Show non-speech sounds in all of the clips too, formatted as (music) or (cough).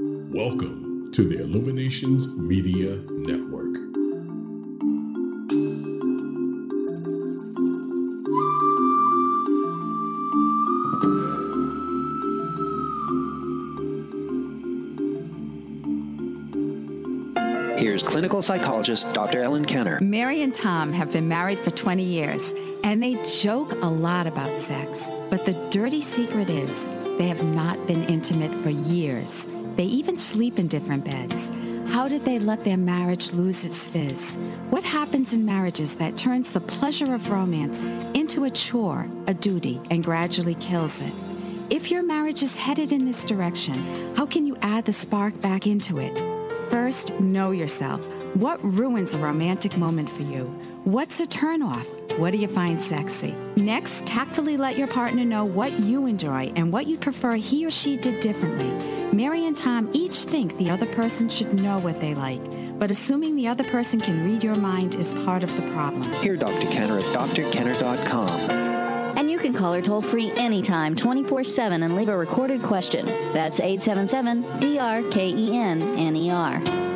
Welcome to the Illuminations Media Network. Here's clinical psychologist Dr. Ellen Kenner. Mary and Tom have been married for 20 years, and they joke a lot about sex. But the dirty secret is they have not been intimate for years. They even sleep in different beds. How did they let their marriage lose its fizz? What happens in marriages that turns the pleasure of romance into a chore, a duty, and gradually kills it? If your marriage is headed in this direction, how can you add the spark back into it? First, know yourself. What ruins a romantic moment for you? What's a turnoff? What do you find sexy? Next, tactfully let your partner know what you enjoy and what you'd prefer he or she did differently. Mary and Tom each think the other person should know what they like, but assuming the other person can read your mind is part of the problem. Hear Dr. Kenner at drkenner.com. And you can call her toll free anytime, 24 7, and leave a recorded question. That's 877 DRKENNER. Is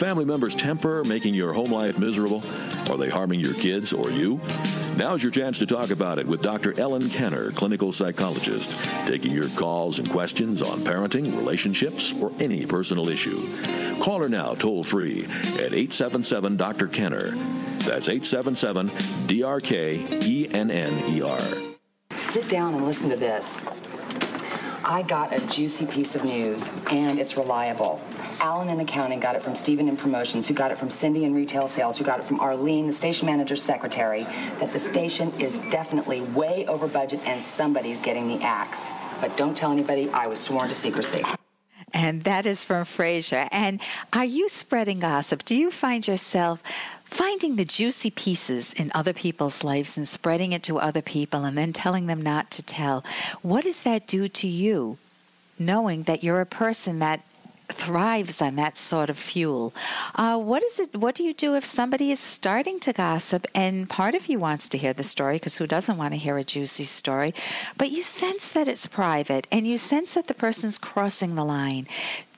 family member's temper making your home life miserable? Are they harming your kids or you? Now's your chance to talk about it with Dr. Ellen Kenner, clinical psychologist, taking your calls and questions on parenting, relationships, or any personal issue. Call her now toll free at 877 Dr. Kenner. That's 877 DRKENNER. Sit down and listen to this. I got a juicy piece of news, and it's reliable. Alan in accounting got it from Stephen in promotions, who got it from Cindy in retail sales, who got it from Arlene, the station manager's secretary, that the station is definitely way over budget and somebody's getting the axe. But don't tell anybody, I was sworn to secrecy. And that is from Fraser. And are you spreading gossip? Do you find yourself finding the juicy pieces in other people's lives and spreading it to other people and then telling them not to tell? What does that do to you? Knowing that you're a person that thrives on that sort of fuel. Uh, what is it? What do you do if somebody is starting to gossip and part of you wants to hear the story because who doesn't want to hear a juicy story, but you sense that it's private and you sense that the person's crossing the line?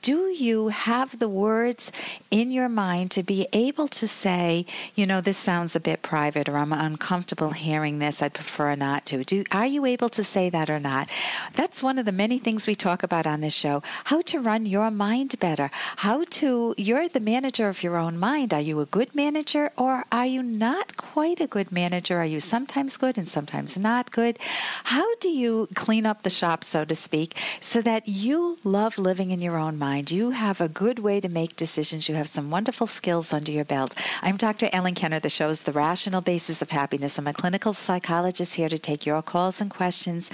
Do you have the words in your mind to be able to say, you know, this sounds a bit private or I'm uncomfortable hearing this, I'd prefer not to? Do are you able to say that or not? That's one of the many things we talk about on this show. How to run your mind better. How to you're the manager of your own mind. Are you a good manager or are you not quite a good manager? Are you sometimes good and sometimes not good? How do you clean up the shop, so to speak, so that you love living in your own mind? Mind. You have a good way to make decisions. You have some wonderful skills under your belt. I'm Dr. Ellen Kenner. The show is The Rational Basis of Happiness. I'm a clinical psychologist here to take your calls and questions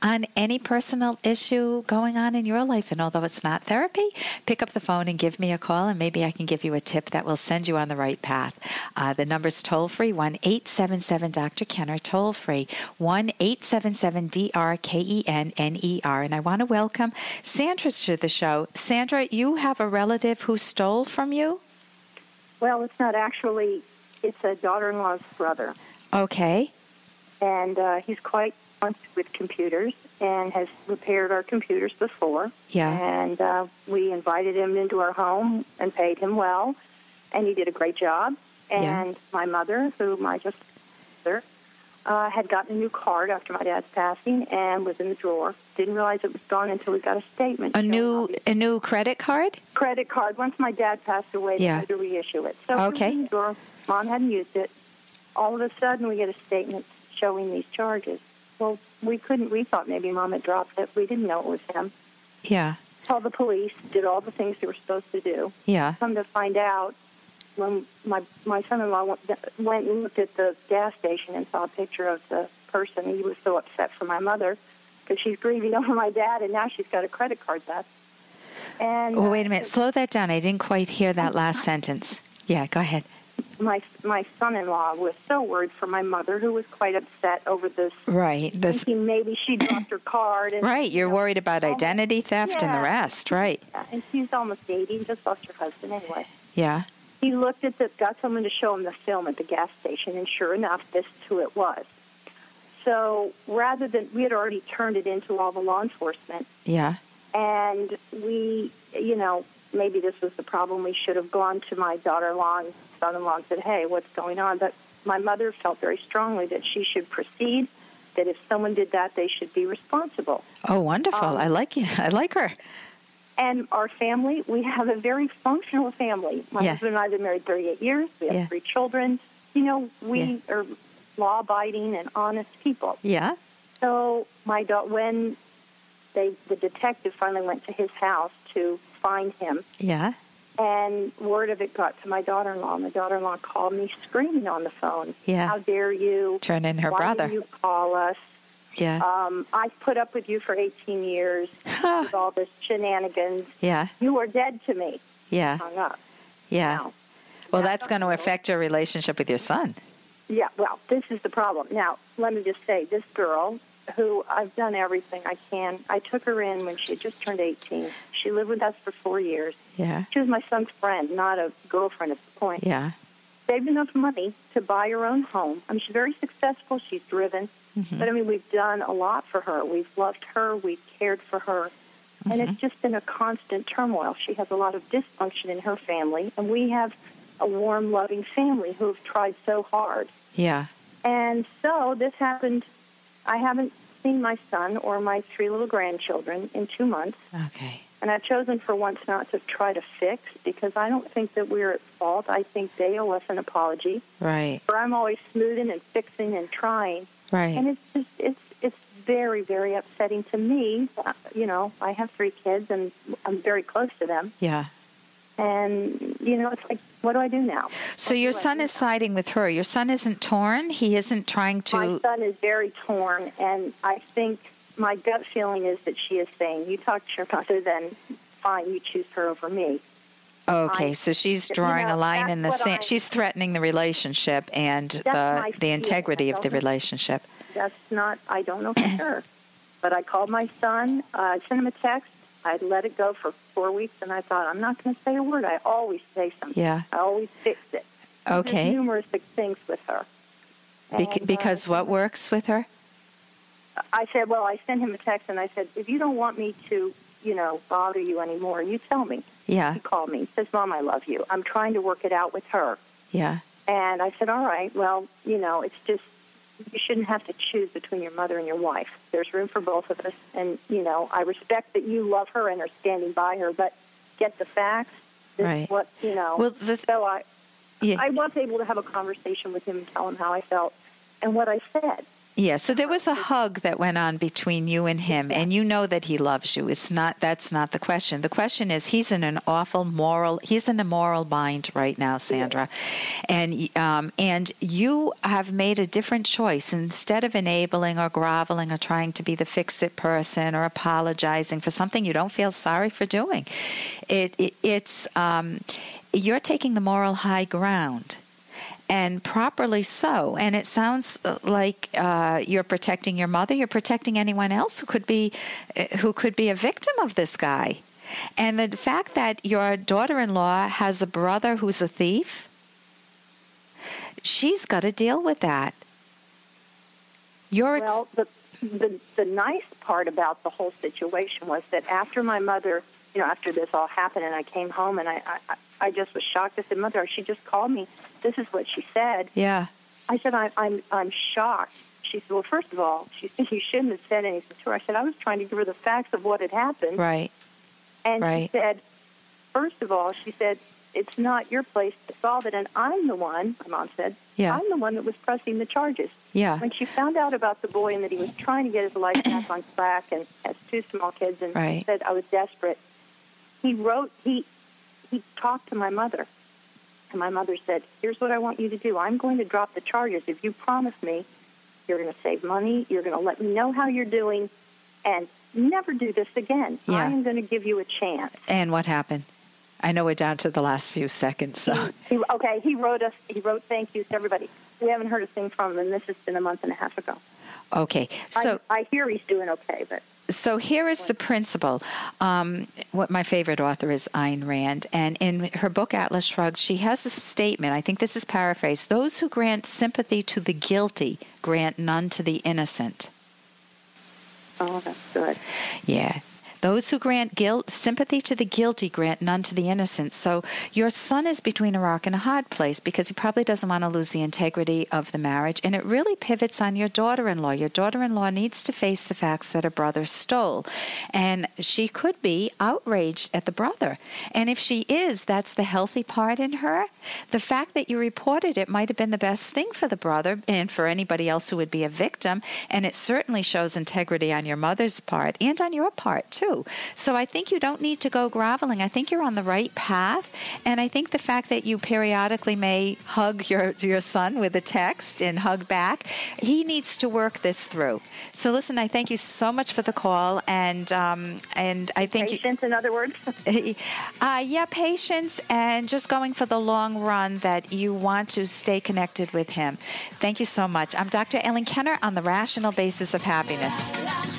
on any personal issue going on in your life. And although it's not therapy, pick up the phone and give me a call, and maybe I can give you a tip that will send you on the right path. Uh, the number's toll free 1 877 Dr. Kenner, toll free 1 877 D R K E N N E R. And I want to welcome Sandra to the show. Sandra Sandra, you have a relative who stole from you? Well, it's not actually, it's a daughter in law's brother. Okay. And uh, he's quite with computers and has repaired our computers before. Yeah. And uh, we invited him into our home and paid him well, and he did a great job. And yeah. my mother, whom I just uh, had gotten a new card after my dad's passing and was in the drawer. Didn't realize it was gone until we got a statement. A new a new credit card. Credit card. Once my dad passed away, they had to reissue it. So okay. in the drawer. Mom hadn't used it. All of a sudden, we get a statement showing these charges. Well, we couldn't. We thought maybe mom had dropped it. We didn't know it was him. Yeah. Called the police. Did all the things they were supposed to do. Yeah. Come to find out, when my my son-in-law went, went and looked at the gas station and saw a picture of the person, he was so upset for my mother because she's grieving (laughs) over my dad, and now she's got a credit card theft. And well, wait a minute, uh, slow that down. I didn't quite hear that last sentence. Yeah, go ahead. My my son-in-law was so worried for my mother, who was quite upset over this. Right. This, thinking maybe she dropped her card. And, right. You're you know, worried about identity theft yeah. and the rest. Right. Yeah, And she's almost eighty, and just lost her husband anyway. Yeah. He looked at the got someone to show him the film at the gas station, and sure enough, this is who it was. So rather than we had already turned it into all the law enforcement, Yeah. and we, you know, maybe this was the problem. We should have gone to my daughter-in-law and son-in-law and said, "Hey, what's going on?" But my mother felt very strongly that she should proceed. That if someone did that, they should be responsible. Oh, wonderful. Um, I like you. (laughs) I like her. And our family, we have a very functional family. My Yeah. husband and I have been married 38 years. We have Yeah. three children. You know, we Yeah. are law-abiding and honest people. Yeah. So my daughter, when they the detective finally went to his house to find him, Yeah. and word of it got to my daughter-in-law. My daughter-in-law called me screaming on the phone. Yeah. How dare you? Turn in her Why brother. you call us? Yeah. Um, I've put up with you for 18 years (laughs) with all this shenanigans. yeah. You are dead to me. Yeah. Hung up. Yeah. Now, Well, now, that's going to affect your relationship with your son. Yeah, well, this is the problem. Now, let me just say, this girl, who I've done everything I can, I took her in when she had just turned 18. She lived with us for four years. Yeah. She was my son's friend, not a girlfriend at the point. Yeah. Saved enough money to buy her own home. I mean, she's very successful. She's driven. Mm-hmm. But I mean, we've done a lot for her. We've loved her. We've cared for her. And Mm-hmm. it's just been a constant turmoil. She has a lot of dysfunction in her family. And we have a warm, loving family who have tried so hard. Yeah. And so this happened. I haven't seen my son or my three little grandchildren in two months. Okay. And I've chosen for once not to try to fix because I don't think that we're at fault. I think they owe us an apology. Right. Or I'm always smoothing and fixing and trying. Right. And it's just it's it's very very upsetting to me. Uh, you know, I have three kids and I'm very close to them. Yeah. And you know, it's like, what do I do now? So your son is siding with her. Your son isn't torn. He isn't trying to. My son is very torn, and I think my gut feeling is that she is saying, "You talk to your mother, then fine, you choose her over me." Okay, I- so she's you drawing know, a line in the sand. I- She's threatening the relationship and the the integrity of the relationship. That's not. I don't know for (clears throat) sure, but I called my son. Uh, I sent him a text. I let it go for four weeks, and I thought I'm not going to say a word. I always say something. Yeah. I always fix it. Okay. There's numerous things with her. Bec- And, uh, because what works with her? I said, well, I sent him a text and I said, if you don't want me to, you know, bother you anymore, you tell me. Yeah. He called me. He says, Mom, I love you. I'm trying to work it out with her. Yeah. And I said, all right, well, you know, it's just, you shouldn't have to choose between your mother and your wife. There's room for both of us. And, you know, I respect that you love her and are standing by her, but get the facts. This Right. what, you know. Well, the- so I, Yeah. I was able to have a conversation with him and tell him how I felt and what I said. Yeah, so there was a hug that went on between you and him, and you know that he loves you. It's not that's not the question. The question is he's in an awful moral he's in a moral bind right now, Sandra, and um, and you have made a different choice instead of enabling or groveling or trying to be the fix it person or apologizing for something you don't feel sorry for doing. It, it it's um, you're taking the moral high ground and properly so. And it sounds uh, like uh, you're protecting your mother. You're protecting anyone else who could be uh, who could be a victim of this guy. And the fact that your daughter-in-law has a brother who's a thief, she's got to deal with that. You're ex- Well, the, the the nice part about the whole situation was that after my mother, you know, after this all happened, and I came home, and I I, I just was shocked. I said, "Mother, she just called me. This is what she said." yeah, I said, I, "I'm I'm shocked." She said, "Well, first of all, she said (laughs) you shouldn't have said anything to her." I said, "I was trying to give her the facts of what had happened," right, and right. she said, first of all, she said." It's not your place to solve it, and I'm the one. My mom said, Yeah. "I'm the one that was pressing the charges." yeah, When she found out about the boy and that he was trying to get his life back on track and has two small kids and Right. said I was desperate, he wrote he he talked to my mother. And my mother said, Here's what I want you to do. I'm going to drop the charges. If you promise me you're going to save money, you're going to let me know how you're doing, and never do this again. Yeah. I am going to give you a chance. And what happened? I know we're down to the last few seconds, so He, okay, he wrote us. He wrote thank yous to everybody. We haven't heard a thing from him, and this has been a month and a half ago. okay. So I, I hear he's doing okay, but so here is the principle. Um, what my favorite author is Ayn Rand, and in her book Atlas Shrugged, she has a statement. I think this is paraphrased: "Those who grant sympathy to the guilty grant none to the innocent." Oh, that's good. Yeah. Those who grant guilt, sympathy to the guilty grant none to the innocent. So your son is between a rock and a hard place because he probably doesn't want to lose the integrity of the marriage. And it really pivots on your daughter in law. Your daughter in law needs to face the facts that her brother stole. And she could be outraged at the brother. And if she is, that's the healthy part in her. The fact that you reported it might have been the best thing for the brother and for anybody else who would be a victim. And it certainly shows integrity on your mother's part and on your part, too. So I think you don't need to go groveling. I think you're on the right path. And I think the fact that you periodically may hug your, your son with a text and hug back, he needs to work this through. So listen, I thank you so much for the call. And, um, and I think. Patience, you, in other words? (laughs) uh, yeah, patience and just going for the long run that you want to stay connected with him. Thank you so much. I'm Dr. Ellen Kenner on the Rational Basis of Happiness.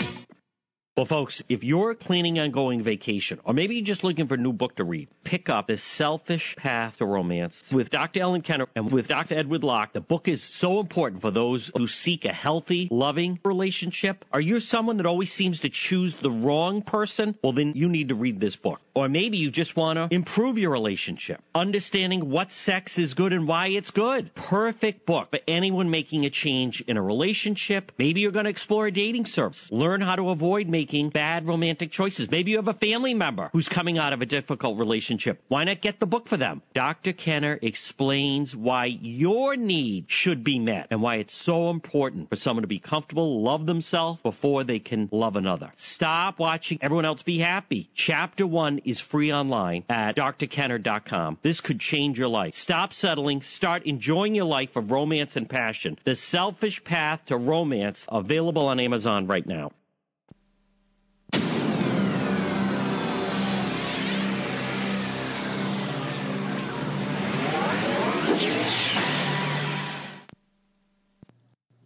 Well, folks, if you're planning on going vacation, or maybe you're just looking for a new book to read, pick up The Selfish Path to Romance with Dr. Ellen Kenner and with Dr. Edward Locke. The book is so important for those who seek a healthy, loving relationship. Are you someone that always seems to choose the wrong person? Well, then you need to read this book. Or maybe you just want to improve your relationship, understanding what sex is good and why it's good. Perfect book for anyone making a change in a relationship. Maybe you're going to explore a dating service, learn how to avoid making bad romantic choices. Maybe you have a family member who's coming out of a difficult relationship. Why not get the book for them? Dr. Kenner explains why your need should be met and why it's so important for someone to be comfortable, love themselves before they can love another. Stop watching everyone else be happy. Chapter one is free online at drkenner.com. This could change your life. Stop settling. Start enjoying your life of romance and passion. The Selfish Path to Romance, available on Amazon right now.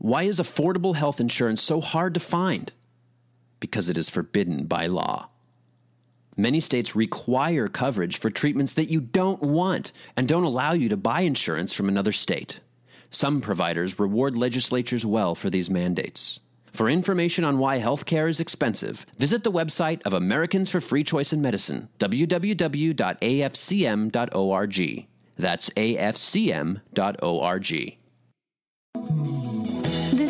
Why is affordable health insurance so hard to find? Because it is forbidden by law. Many states require coverage for treatments that you don't want and don't allow you to buy insurance from another state. Some providers reward legislatures well for these mandates. For information on why healthcare is expensive, visit the website of Americans for Free Choice in Medicine, www.afcm.org. That's afcm.org.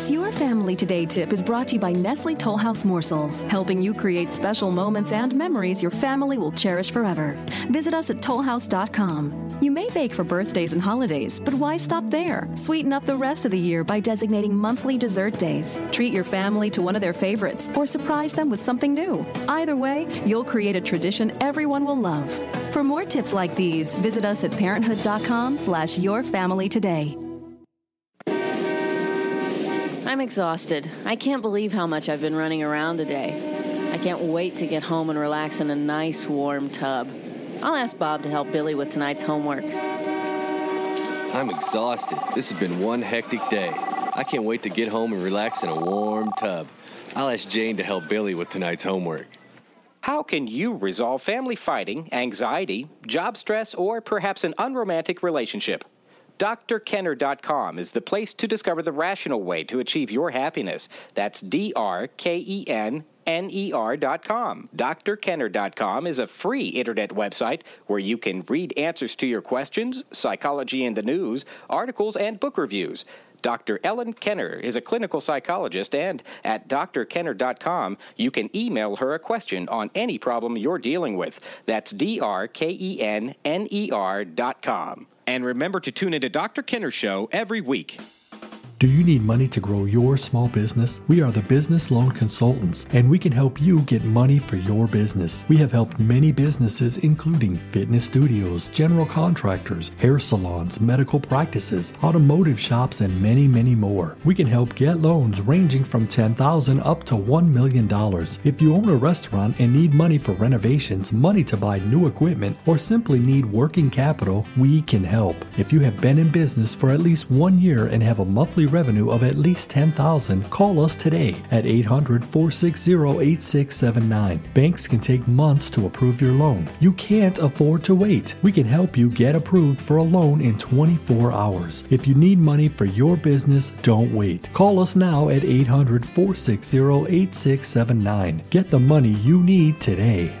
Your Family Today tip is brought to you by Nestle Tollhouse Morsels, helping you create special moments and memories your family will cherish forever. Visit us at tollhouse.com. You may bake for birthdays and holidays, but why stop there? Sweeten up the rest of the year by designating monthly dessert days. Treat your family to one of their favorites or surprise them with something new. Either way, you'll create a tradition everyone will love. For more tips like these, visit us at parenthood.com slash yourfamilytoday. I'm exhausted. I can't believe how much I've been running around today. I can't wait to get home and relax in a nice warm tub. I'll ask Bob to help Billy with tonight's homework. I'm exhausted. This has been one hectic day. I can't wait to get home and relax in a warm tub. I'll ask Jane to help Billy with tonight's homework. How can you resolve family fighting, anxiety, job stress, or perhaps an unromantic relationship? drkenner.com is the place to discover the rational way to achieve your happiness. That's D R K E N N E R.com. drkenner.com is a free internet website where you can read answers to your questions, psychology in the news, articles, and book reviews. Dr. Ellen Kenner is a clinical psychologist, and at drkenner.com, you can email her a question on any problem you're dealing with. That's D R K E N N E R.com. And remember to tune into Dr. Kenner's show every week. Do you need money to grow your small business? We are the business loan consultants and we can help you get money for your business. We have helped many businesses, including fitness studios, general contractors, hair salons, medical practices, automotive shops, and many, many more. We can help get loans ranging from 10,000 up to $1 million. If you own a restaurant and need money for renovations, money to buy new equipment, or simply need working capital, we can help. If you have been in business for at least one year and have a monthly revenue of at least 10000 call us today at 800 460 8679. Banks can take months to approve your loan. You can't afford to wait. We can help you get approved for a loan in 24 hours. If you need money for your business, don't wait. Call us now at 800 460 8679. Get the money you need today.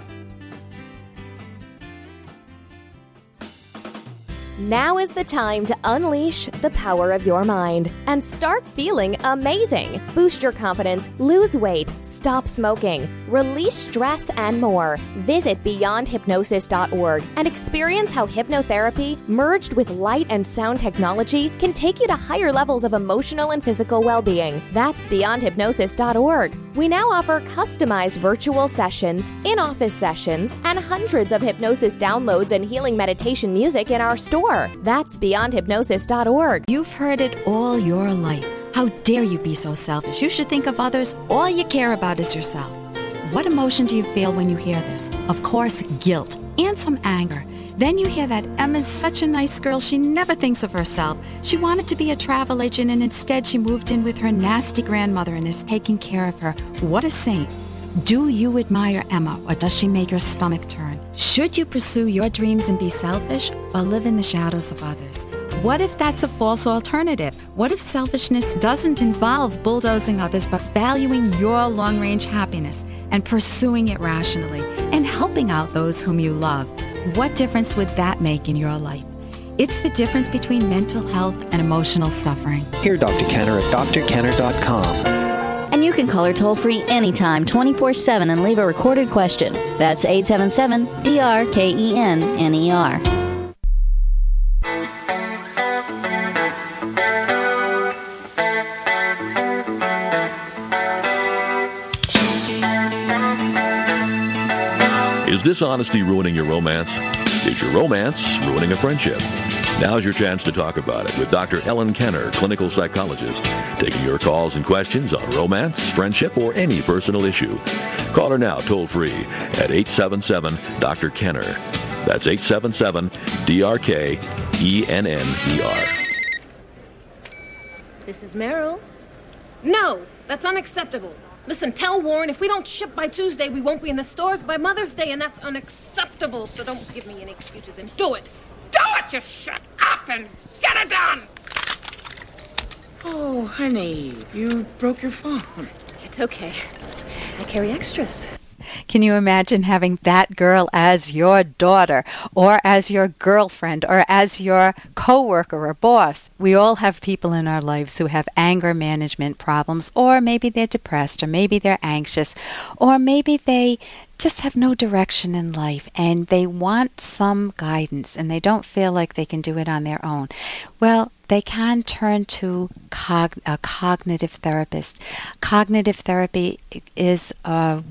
Now is the time to unleash the power of your mind and start feeling amazing. Boost your confidence, lose weight, stop smoking, release stress, and more. Visit beyondhypnosis.org and experience how hypnotherapy, merged with light and sound technology, can take you to higher levels of emotional and physical well being. That's beyondhypnosis.org. We now offer customized virtual sessions, in office sessions, and hundreds of hypnosis downloads and healing meditation music in our store. That's beyondhypnosis.org. You've heard it all your life. How dare you be so selfish? You should think of others. All you care about is yourself. What emotion do you feel when you hear this? Of course, guilt and some anger. Then you hear that Emma's such a nice girl, she never thinks of herself. She wanted to be a travel agent, and instead she moved in with her nasty grandmother and is taking care of her. What a saint. Do you admire Emma, or does she make your stomach turn? Should you pursue your dreams and be selfish, or live in the shadows of others? What if that's a false alternative? What if selfishness doesn't involve bulldozing others, but valuing your long range happiness and pursuing it rationally and helping out those whom you love? What difference would that make in your life? It's the difference between mental health and emotional suffering. Hear Dr. Kenner at drkenner.com. And you can call her toll free anytime, 24 7, and leave a recorded question. That's 877 DRKENNER. Is dishonesty ruining your romance? Is your romance ruining a friendship? Now's your chance to talk about it with Dr. Ellen Kenner, clinical psychologist, taking your calls and questions on romance, friendship, or any personal issue. Call her now toll free at 877 Dr. Kenner. That's 877 DRK ENNER. This is Meryl. No, that's unacceptable. Listen, tell Warren if we don't ship by Tuesday, we won't be in the stores by Mother's Day, and that's unacceptable. So don't give me any excuses and do it. Do it! Just shut up and get it done! Oh, honey, you broke your phone. It's okay. I carry extras. Can you imagine having that girl as your daughter or as your girlfriend or as your coworker or boss? We all have people in our lives who have anger management problems or maybe they're depressed or maybe they're anxious or maybe they just have no direction in life and they want some guidance and they don't feel like they can do it on their own. Well, they can turn to cog- a cognitive therapist. Cognitive therapy is a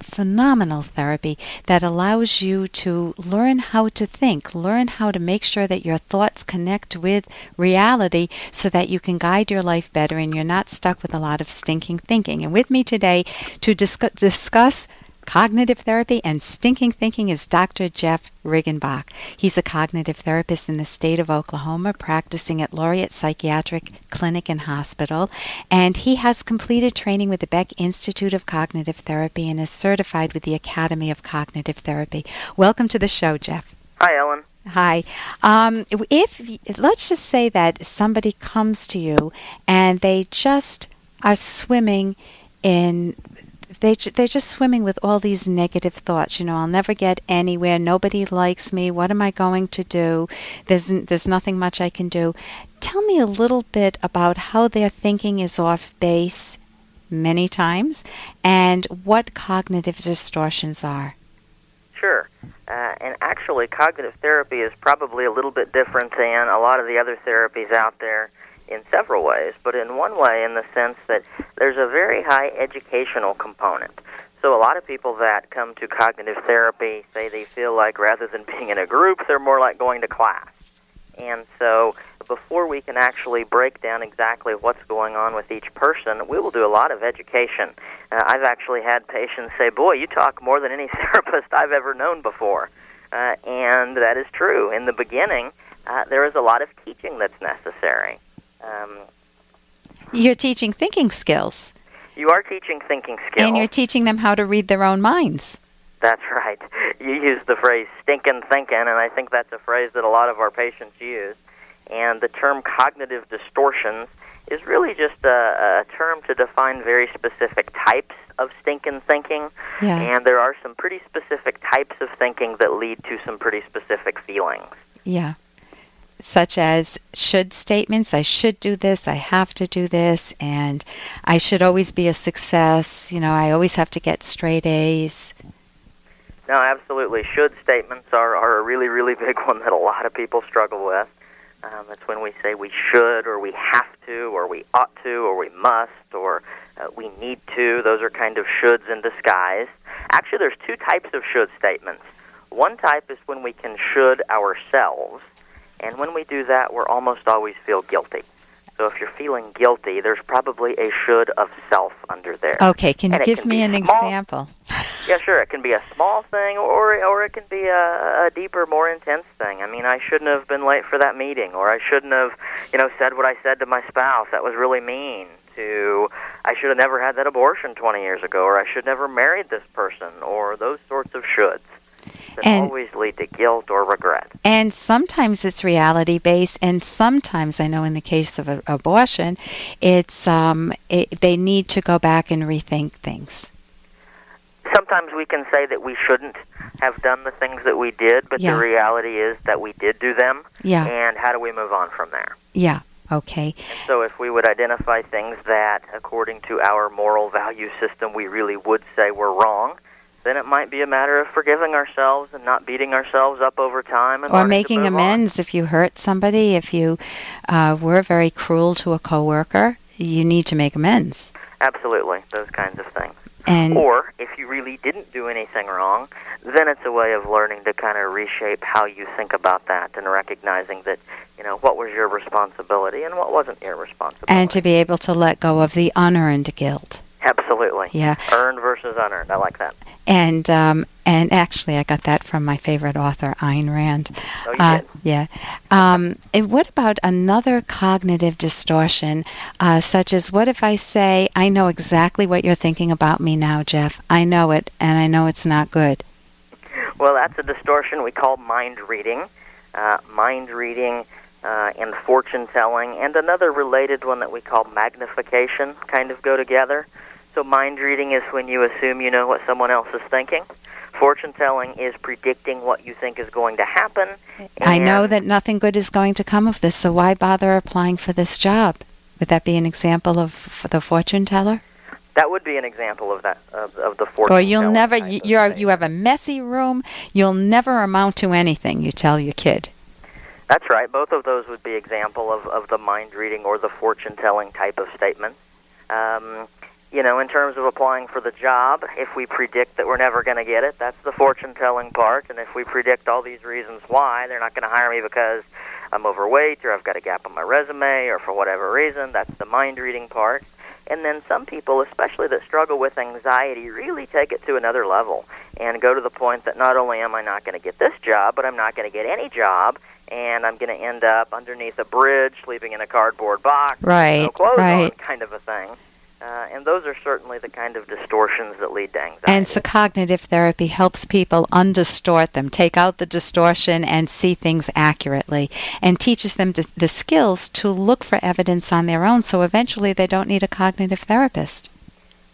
phenomenal therapy that allows you to learn how to think, learn how to make sure that your thoughts connect with reality so that you can guide your life better and you're not stuck with a lot of stinking thinking. And with me today to discuss, discuss cognitive therapy and stinking thinking is Dr. Jeff Riggenbach. He's a cognitive therapist in the state of Oklahoma, practicing at Laureate Psychiatric Clinic and Hospital, and he has completed training with the Beck Institute of Cognitive Therapy and is certified with the Academy of Cognitive Therapy. Welcome to the show, Jeff. Hi, Ellen. Hi. Um, if let's just say that somebody comes to you and they just are swimming in they they're just swimming with all these negative thoughts. You know, I'll never get anywhere. Nobody likes me. What am I going to do? There's there's nothing much I can do. Tell me a little bit about how their thinking is off base many times and what cognitive distortions are. Sure. Uh, and actually, cognitive therapy is probably a little bit different than a lot of the other therapies out there in several ways, but in one way, in the sense that there's a very high educational component. So, a lot of people that come to cognitive therapy say they feel like rather than (laughs) being in a group, they're more like going to class. And so, before we can actually break down exactly what's going on with each person, we will do a lot of education. Uh, I've actually had patients say, Boy, you talk more than any (laughs) therapist I've ever known before. Uh, and that is true. In the beginning, uh, there is a lot of teaching that's necessary. Um, You're teaching thinking skills. You are teaching thinking skills. And you're teaching them how to read their own minds. That's (laughs) right. You use the phrase stinking thinking, and I think that's a phrase that a lot of our patients use. And the term cognitive distortions is really just a, a term to define very specific types of stinking thinking. Yeah. And there are some pretty specific types of thinking that lead to some pretty specific feelings. Yeah. Such as should statements, I should do this, I have to do this, and I should always be a success. You know, I always have to get straight A's. No, absolutely. Should statements are, are a really, really big one that a lot of people struggle with. Um, it's when we say we should, or we have to, or we ought to, or we must, or uh, we need to. Those are kind of shoulds in disguise. Actually, there's two types of should statements. One type is when we can should ourselves, and when we do that, we're almost always feel guilty. So if you're feeling guilty, there's probably a should of self under there. Okay, can you And give can me an small. example? (laughs) Yeah, sure. It can be a small thing, or or it can be a, a deeper, more intense thing. I mean, I shouldn't have been late for that meeting, or I shouldn't have, you know, said what I said to my spouse. That was really mean. To I should have never had that abortion 20 years ago, or I should never married this person, or those sorts of shoulds that And- always lead to guilt or regret. And sometimes it's reality based, and sometimes I know in the case of a, abortion, it's um, it, they need to go back and rethink things. Sometimes we can say that we shouldn't have done the things that we did, but Yeah. the reality is that we did do them. Yeah. And how do we move on from there? Yeah. Okay. So if we would identify things that, according to our moral value system, we really would say were wrong, then it might be a matter of forgiving ourselves and not beating ourselves up over time and Or making move on. amends if you hurt somebody, if you uh, were very cruel to a coworker, you need to make amends. Absolutely, those kinds of things. And or if you really didn't do anything wrong, then it's a way of learning to kind of reshape how you think about that and recognizing that, you know, what was your responsibility and what wasn't your responsibility. and to be able to let go of the unearned guilt. Absolutely. Yeah. Earned versus unearned. I like that. And um, and actually, I got that from my favorite author, Ayn Rand. Oh, you uh, did? Yeah. Um, and what about another cognitive distortion, uh, such as what if I say, "I know exactly what you're thinking about me now, Jeff. I know it, and I know it's not good." Well, that's a distortion we call mind reading. Uh, mind reading uh, and fortune telling, and another related one that we call magnification kind of go together. So, mind reading is when you assume you know what someone else is thinking. Fortune telling is predicting what you think is going to happen. I know that nothing good is going to come of this, so why bother applying for this job? Would that be an example of the fortune teller? That would be an example of that of, of the fortune. Or you'll never you, you're you have a messy room. You'll never amount to anything. You tell your kid. That's right. Both of those would be example of, of the mind reading or the fortune telling type of statement. Um, you know, in terms of applying for the job, if we predict that we're never going to get it, that's the fortune telling part. And if we predict all these reasons why they're not going to hire me because I'm overweight or I've got a gap on my resume or for whatever reason, that's the mind reading part. And then some people, especially that struggle with anxiety, really take it to another level and go to the point that not only am I not going to get this job, but I'm not going to get any job, and I'm going to end up underneath a bridge, sleeping in a cardboard box, with no Right, on, right. kind of a thing. Uh, and those are certainly the kind of distortions that lead to anxiety. And so cognitive therapy helps people undistort them, take out the distortion and see things accurately, and teaches them to, the skills to look for evidence on their own so eventually they don't need a cognitive therapist.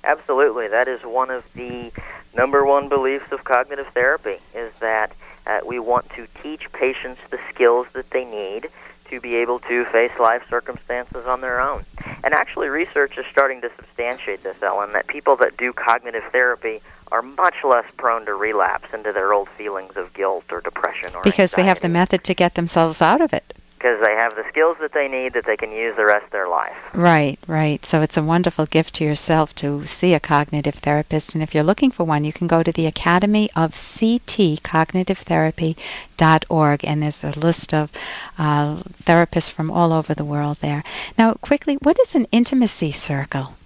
Absolutely, that is one of the number one beliefs of cognitive therapy is that uh, we want to teach patients the skills that they need to be able to face life circumstances on their own. And actually, research is starting to substantiate this, Ellen, that people that do cognitive therapy are much less prone to relapse into their old feelings of guilt or depression or Because they have the method to get themselves out of it. Because they have the skills that they need that they can use the rest of their life. Right, right. So it's a wonderful gift to yourself to see a cognitive therapist. And if you're looking for one, you can go to the Academy of CT Cognitive Therapy.org, and there's a list of uh, therapists from all over the world there. Now, quickly, what is an intimacy circle?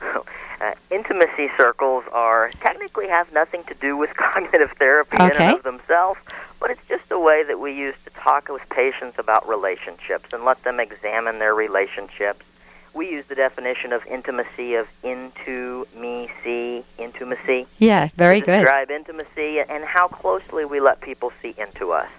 (laughs) Uh, intimacy circles are technically have nothing to do with (laughs) cognitive therapy in and of themselves, but it's just a way that we use to talk with patients about relationships and let them examine their relationships we use the definition of intimacy of into me see intimacy. Yeah, very to good. Describe intimacy and how closely we let people see into us.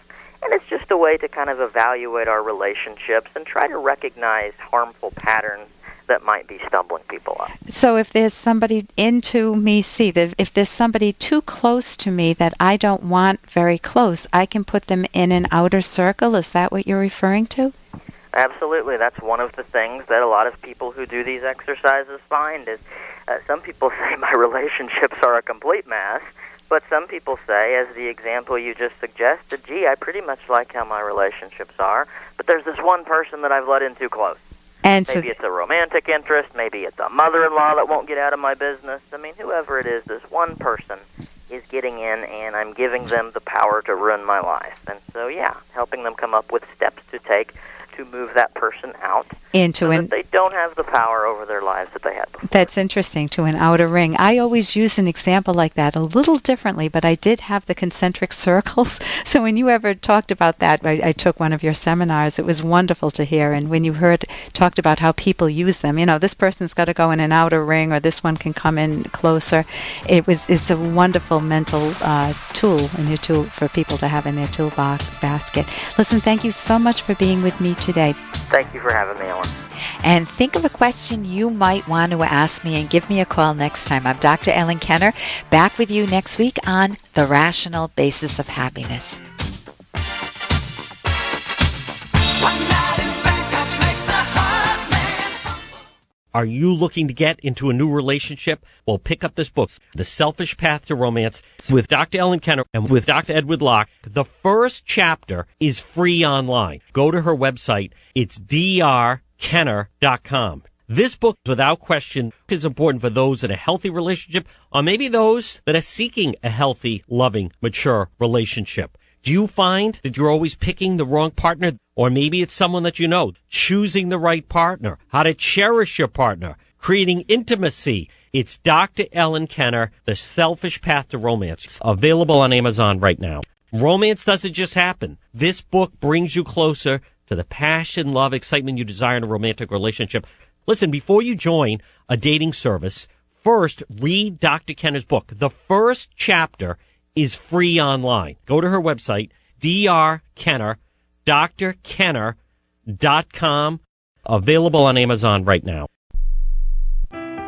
And it's just a way to kind of evaluate our relationships and try to recognize harmful patterns that might be stumbling people up. So if there's somebody into me, see if there's somebody too close to me that I don't want very close, I can put them in an outer circle. Is that what you're referring to? Absolutely. That's one of the things that a lot of people who do these exercises find is uh, some people (laughs) say my relationships are a complete mess, but some people say, as the example you just suggested, gee, I pretty much like how my relationships are, but there's this one person that I've let in too close. And maybe so, it's a romantic interest, maybe it's a mother-in-law that won't get out of my business. I mean, whoever it is, this one person is getting in, and I'm giving them the power to ruin my life. And so, yeah, helping them come up with steps to take to move that person out into so an they don't have the power over their lives that they had before. That's interesting to an outer ring. I always use an example like that a little differently, but I did have the concentric (laughs) circles. So when you ever talked about that, I, I took one of your seminars. It was wonderful to hear. And when you heard talked about how people use them, you know, this person's got to go in an outer ring, or this one can come in closer. It was it's a wonderful mental uh, tool in your tool for people to have in their toolbox basket. Listen, thank you so much for being with me today. Thank you for having me, Ellen. And think of a question you might want to ask me and give me a call next time. I'm Dr. Ellen Kenner, back with you next week on The Rational Basis of Happiness. Are you looking to get into a new relationship? Well, pick up this book, The Selfish Path to Romance, with Dr. Ellen Kenner and with Dr. Edward Locke. The first chapter is free online. Go to her website. It's drkenner.com. This book, without question, is important for those in a healthy relationship or maybe those that are seeking a healthy, loving, mature relationship. Do you find that you're always picking the wrong partner? Or maybe it's someone that you know, choosing the right partner, how to cherish your partner, creating intimacy. It's Dr. Ellen Kenner, The Selfish Path to Romance, It's available on Amazon right now. Romance doesn't just happen. This book brings you closer to the passion, love, excitement you desire in a romantic relationship. Listen, before you join a dating service, first read Dr. Kenner's book. The first chapter is free online. Go to her website, drkenner, drkenner.com, available on Amazon right now.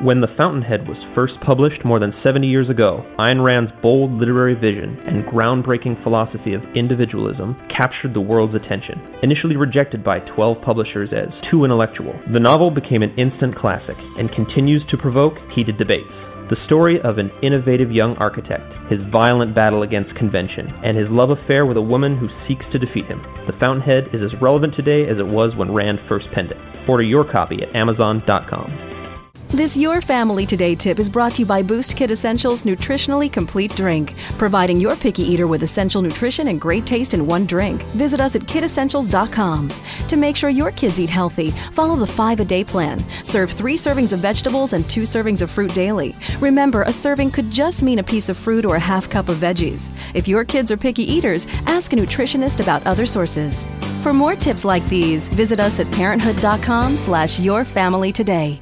When The Fountainhead was first published more than 70 years ago, Ayn Rand's bold literary vision and groundbreaking philosophy of individualism captured the world's attention. Initially rejected by 12 publishers as too intellectual, the novel became an instant classic and continues to provoke heated debates. The story of an innovative young architect, his violent battle against convention, and his love affair with a woman who seeks to defeat him. The Fountainhead is as relevant today as it was when Rand first penned it. Order your copy at Amazon.com. This Your Family Today tip is brought to you by Boost Kid Essentials Nutritionally Complete Drink, providing your picky eater with essential nutrition and great taste in one drink. Visit us at kidessentials.com. To make sure your kids eat healthy, follow the five a day plan. Serve three servings of vegetables and two servings of fruit daily. Remember, a serving could just mean a piece of fruit or a half cup of veggies. If your kids are picky eaters, ask a nutritionist about other sources. For more tips like these, visit us at parenthood.com slash your family today.